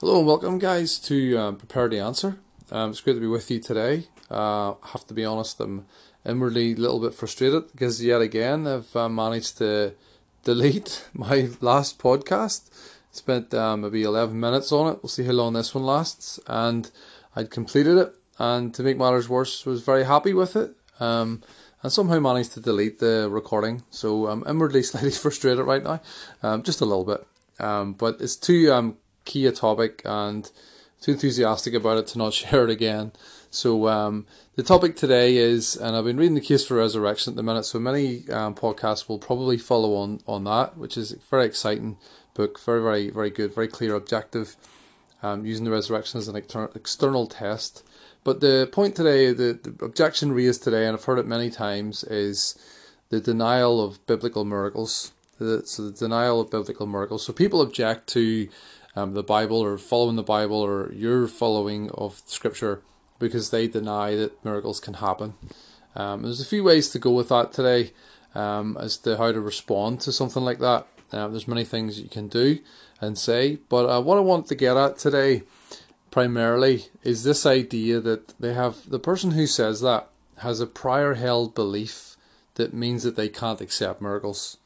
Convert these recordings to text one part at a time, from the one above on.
Hello and welcome, guys, to um, Prepare to Answer. Um, it's great to be with you today. Uh, I have to be honest, I'm inwardly a little bit frustrated because yet again I've uh, managed to delete my last podcast. Spent um, maybe 11 minutes on it. We'll see how long this one lasts. And I'd completed it, and to make matters worse, was very happy with it. Um, and somehow managed to delete the recording. So I'm inwardly slightly frustrated right now, um, just a little bit. Um, but it's too um, key a topic and too enthusiastic about it to not share it again. So um, the topic today is, and I've been reading the case for resurrection at the minute. So many um, podcasts will probably follow on on that, which is a very exciting book, very very very good, very clear, objective, um, using the resurrection as an external test. But the point today, the, the objection raised today, and I've heard it many times, is the denial of biblical miracles. The, so the denial of biblical miracles. So people object to um, the Bible or following the Bible or your following of Scripture because they deny that miracles can happen. Um, there's a few ways to go with that today um, as to how to respond to something like that. Uh, there's many things you can do and say, but uh, what I want to get at today primarily is this idea that they have the person who says that has a prior held belief that means that they can't accept miracles.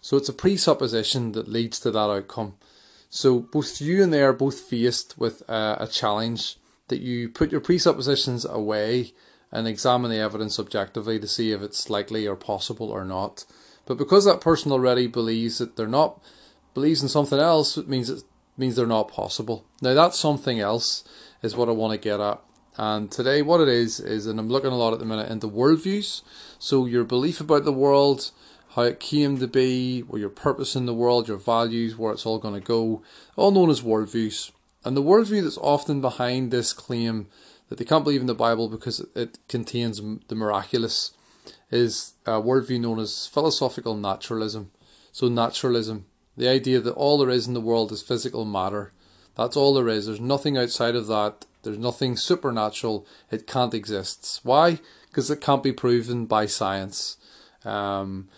So it's a presupposition that leads to that outcome. So both you and they are both faced with uh, a challenge that you put your presuppositions away and examine the evidence objectively to see if it's likely or possible or not. But because that person already believes that they're not believes in something else, it means it means they're not possible. Now that something else is what I want to get at. And today what it is is and I'm looking a lot at the minute into worldviews. So your belief about the world, how it came to be, what your purpose in the world, your values, where it's all going to go, all known as worldviews. And the worldview that's often behind this claim that they can't believe in the Bible because it contains the miraculous is a worldview known as philosophical naturalism. So, naturalism, the idea that all there is in the world is physical matter. That's all there is. There's nothing outside of that. There's nothing supernatural. It can't exist. Why? Because it can't be proven by science. Um,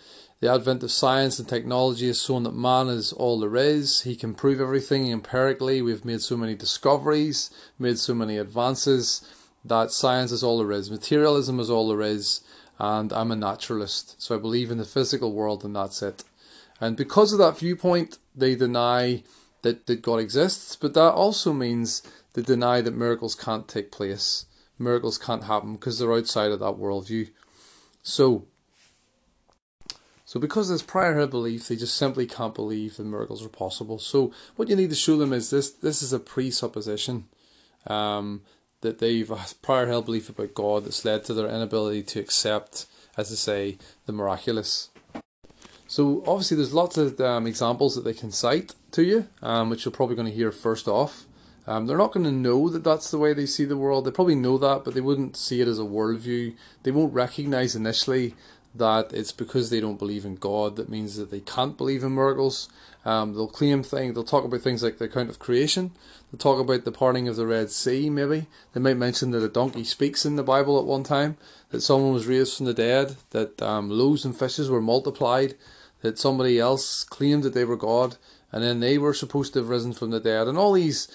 the advent of science and technology has shown that man is all there is. He can prove everything empirically. We've made so many discoveries, made so many advances that science is all there is. Materialism is all there is. And I'm a naturalist. So I believe in the physical world and that's it. And because of that viewpoint, they deny that, that God exists. But that also means they deny that miracles can't take place. Miracles can't happen because they're outside of that worldview. So so because there's prior held belief, they just simply can't believe that miracles are possible. So what you need to show them is this: this is a presupposition um, that they've a prior held belief about God that's led to their inability to accept, as I say, the miraculous. So obviously, there's lots of um, examples that they can cite to you, um, which you're probably going to hear first off. Um, they're not going to know that that's the way they see the world. They probably know that, but they wouldn't see it as a worldview. They won't recognize initially that it's because they don't believe in God that means that they can't believe in miracles. Um, they'll claim things, they'll talk about things like the account of creation, they'll talk about the parting of the Red Sea, maybe. They might mention that a donkey speaks in the Bible at one time, that someone was raised from the dead, that um, loaves and fishes were multiplied, that somebody else claimed that they were God, and then they were supposed to have risen from the dead, and all these.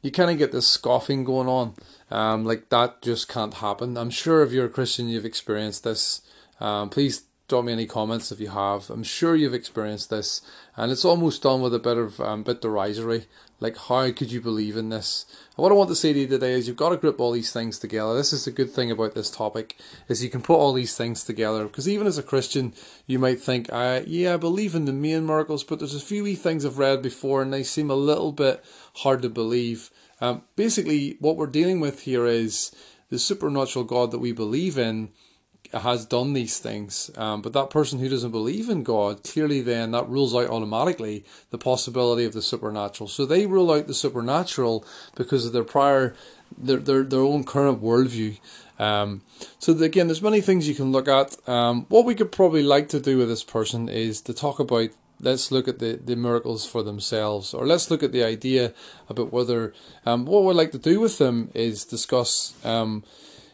You kind of get this scoffing going on, um, like that just can't happen. I'm sure if you're a Christian, you've experienced this um, please drop me any comments if you have. I'm sure you've experienced this, and it's almost done with a bit of um, bit derisory. Like, how could you believe in this? And what I want to say to you today is you've got to group all these things together. This is the good thing about this topic is you can put all these things together. Because even as a Christian, you might think, uh, yeah, I believe in the main miracles, but there's a few wee things I've read before, and they seem a little bit hard to believe. Um, basically, what we're dealing with here is the supernatural God that we believe in has done these things. Um, but that person who doesn't believe in God, clearly then that rules out automatically the possibility of the supernatural. So they rule out the supernatural because of their prior, their their, their own current worldview. Um, so again, there's many things you can look at. Um, what we could probably like to do with this person is to talk about let's look at the, the miracles for themselves, or let's look at the idea about whether um, what we'd like to do with them is discuss um,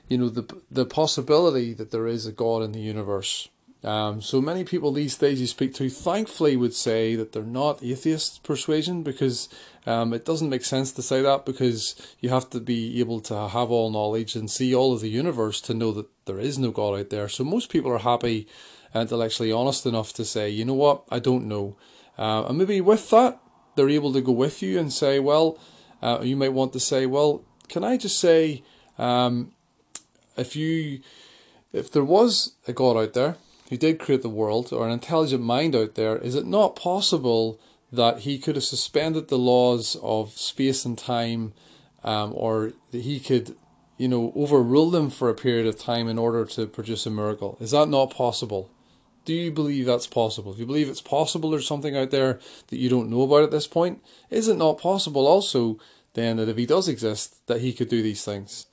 you know the the possibility that there is a God in the universe. Um, so many people these days you speak to, thankfully, would say that they're not atheist persuasion because um, it doesn't make sense to say that because you have to be able to have all knowledge and see all of the universe to know that there is no God out there. So most people are happy, and intellectually honest enough to say, you know what, I don't know. Uh, and maybe with that, they're able to go with you and say, well, uh, you might want to say, well, can I just say, um, if you, if there was a God out there who did create the world or an intelligent mind out there, is it not possible that he could have suspended the laws of space and time, um, or that he could, you know, overrule them for a period of time in order to produce a miracle? Is that not possible? Do you believe that's possible? If you believe it's possible, there's something out there that you don't know about at this point. Is it not possible also then that if he does exist, that he could do these things?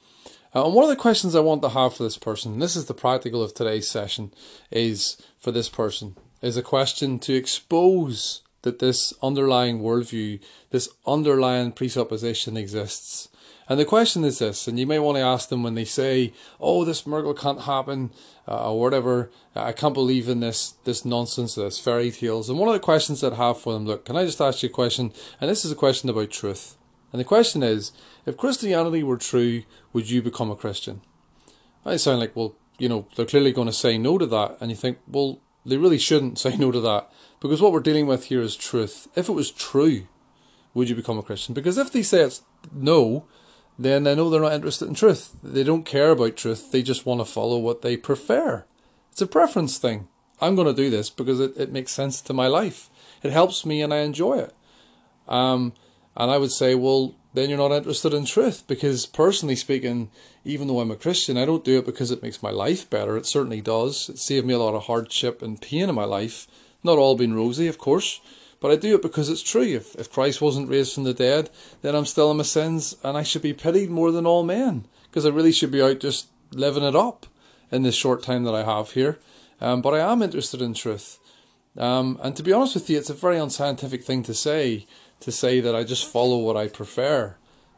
Uh, and one of the questions I want to have for this person, this is the practical of today's session, is for this person, is a question to expose that this underlying worldview, this underlying presupposition exists. And the question is this, and you may want to ask them when they say, "Oh, this miracle can't happen," uh, or whatever. I can't believe in this this nonsense, this fairy tales. And one of the questions that I have for them, look, can I just ask you a question? And this is a question about truth. And the question is, if Christianity were true, would you become a Christian? I sound like, well, you know, they're clearly going to say no to that. And you think, well, they really shouldn't say no to that. Because what we're dealing with here is truth. If it was true, would you become a Christian? Because if they say it's no, then I know they're not interested in truth. They don't care about truth. They just want to follow what they prefer. It's a preference thing. I'm going to do this because it, it makes sense to my life. It helps me and I enjoy it. Um, and I would say, well, then you're not interested in truth because personally speaking, even though I'm a Christian, I don't do it because it makes my life better. It certainly does. It saved me a lot of hardship and pain in my life. Not all been rosy, of course, but I do it because it's true. If, if Christ wasn't raised from the dead, then I'm still in my sins and I should be pitied more than all men because I really should be out just living it up in this short time that I have here. Um, but I am interested in truth. Um, and to be honest with you, it's a very unscientific thing to say to say that I just follow what I prefer.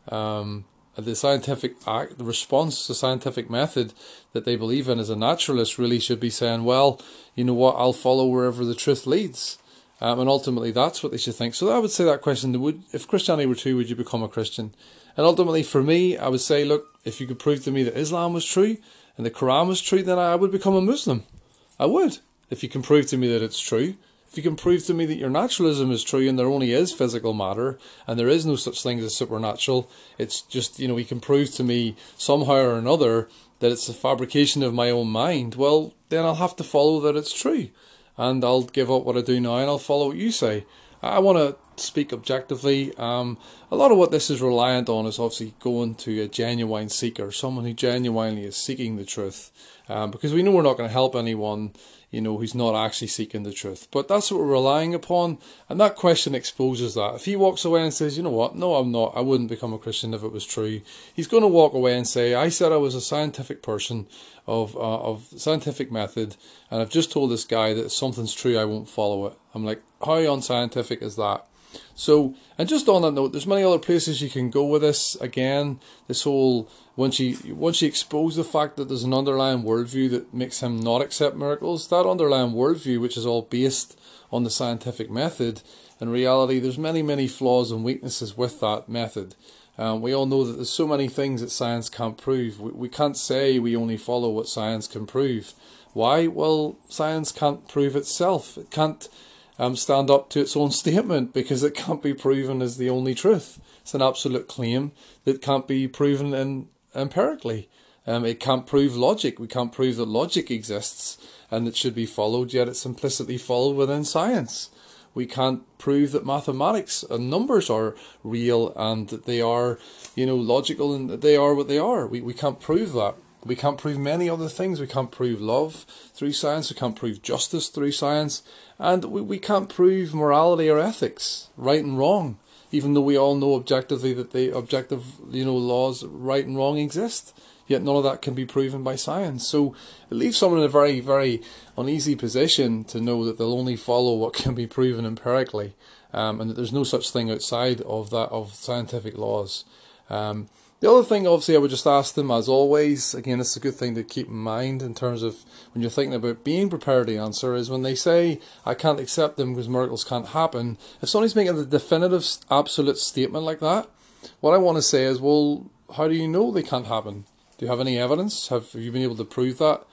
Um, the scientific act, the response, the scientific method that they believe in as a naturalist really should be saying, well, you know what, I'll follow wherever the truth leads. Um, and ultimately, that's what they should think. So I would say that question: Would if Christianity were true, would you become a Christian? And ultimately, for me, I would say, look, if you could prove to me that Islam was true and the Quran was true, then I would become a Muslim. I would. If you can prove to me that it's true, if you can prove to me that your naturalism is true and there only is physical matter and there is no such thing as supernatural, it's just, you know, you can prove to me somehow or another that it's a fabrication of my own mind, well, then I'll have to follow that it's true. And I'll give up what I do now and I'll follow what you say. I want to speak objectively. Um, a lot of what this is reliant on is obviously going to a genuine seeker, someone who genuinely is seeking the truth. Um, because we know we're not going to help anyone you know, who's not actually seeking the truth. But that's what we're relying upon, and that question exposes that. If he walks away and says, you know what, no, I'm not, I wouldn't become a Christian if it was true, he's going to walk away and say, I said I was a scientific person of, uh, of scientific method, and I've just told this guy that if something's true, I won't follow it. I'm like, how unscientific is that? So, and just on that note, there's many other places you can go with this. Again, this whole once you once you expose the fact that there's an underlying worldview that makes him not accept miracles, that underlying worldview, which is all based on the scientific method, in reality, there's many many flaws and weaknesses with that method. Um, we all know that there's so many things that science can't prove. We, we can't say we only follow what science can prove. Why? Well, science can't prove itself. It can't um, stand up to its own statement because it can't be proven as the only truth. It's an absolute claim that can't be proven in, empirically. Um, it can't prove logic. We can't prove that logic exists and it should be followed, yet it's implicitly followed within science. We can't prove that mathematics and numbers are real and that they are, you know, logical and that they are what they are. We, we can't prove that. We can't prove many other things. We can't prove love through science. We can't prove justice through science. And we, we can't prove morality or ethics, right and wrong, even though we all know objectively that the objective, you know, laws, right and wrong exist. Yet none of that can be proven by science. So it leaves someone in a very, very uneasy position to know that they'll only follow what can be proven empirically, um, and that there's no such thing outside of that of scientific laws. Um, The other thing, obviously, I would just ask them, as always, again, it's a good thing to keep in mind in terms of when you're thinking about being prepared to answer, is when they say, I can't accept them because miracles can't happen. If somebody's making a definitive, absolute statement like that, what I want to say is, well, how do you know they can't happen? Do you have any evidence? Have you been able to prove that?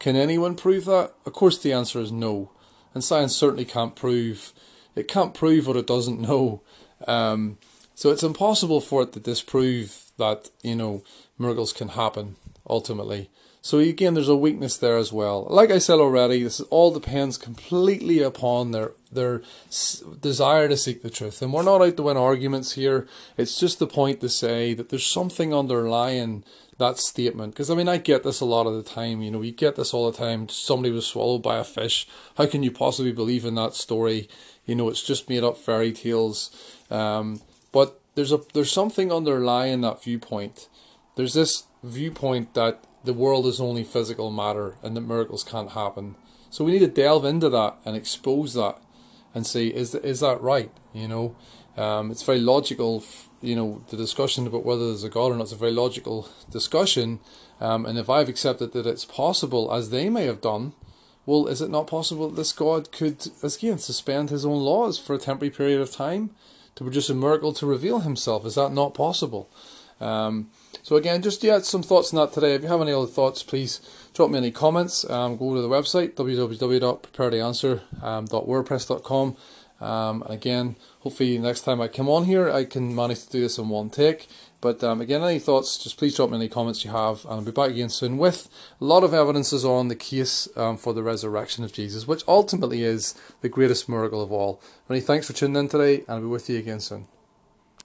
Can anyone prove that? Of course, the answer is no. And science certainly can't prove, it can't prove what it doesn't know. Um, so it's impossible for it to disprove that you know miracles can happen ultimately. So again, there's a weakness there as well. Like I said already, this all depends completely upon their their desire to seek the truth. And we're not out to win arguments here. It's just the point to say that there's something underlying that statement. Because I mean, I get this a lot of the time. You know, you get this all the time. Somebody was swallowed by a fish. How can you possibly believe in that story? You know, it's just made up fairy tales. Um, but there's a there's something underlying that viewpoint. There's this viewpoint that the world is only physical matter and that miracles can't happen. So we need to delve into that and expose that and say, is is that right? You know, um, it's very logical. You know, the discussion about whether there's a God or not is a very logical discussion. Um, and if I've accepted that it's possible, as they may have done, well, is it not possible that this God could, again, suspend his own laws for a temporary period of time? To produce a miracle to reveal himself. Is that not possible? Um, so again, just yeah, some thoughts on that today. If you have any other thoughts, please drop me any comments. Um, go to the website www.preparetoanswer.wordpress.com. Um, and again, hopefully next time I come on here, I can manage to do this in one take. But um, again, any thoughts, just please drop me any comments you have, and I'll be back again soon with a lot of evidences on the case um, for the resurrection of Jesus, which ultimately is the greatest miracle of all. Many thanks for tuning in today, and I'll be with you again soon.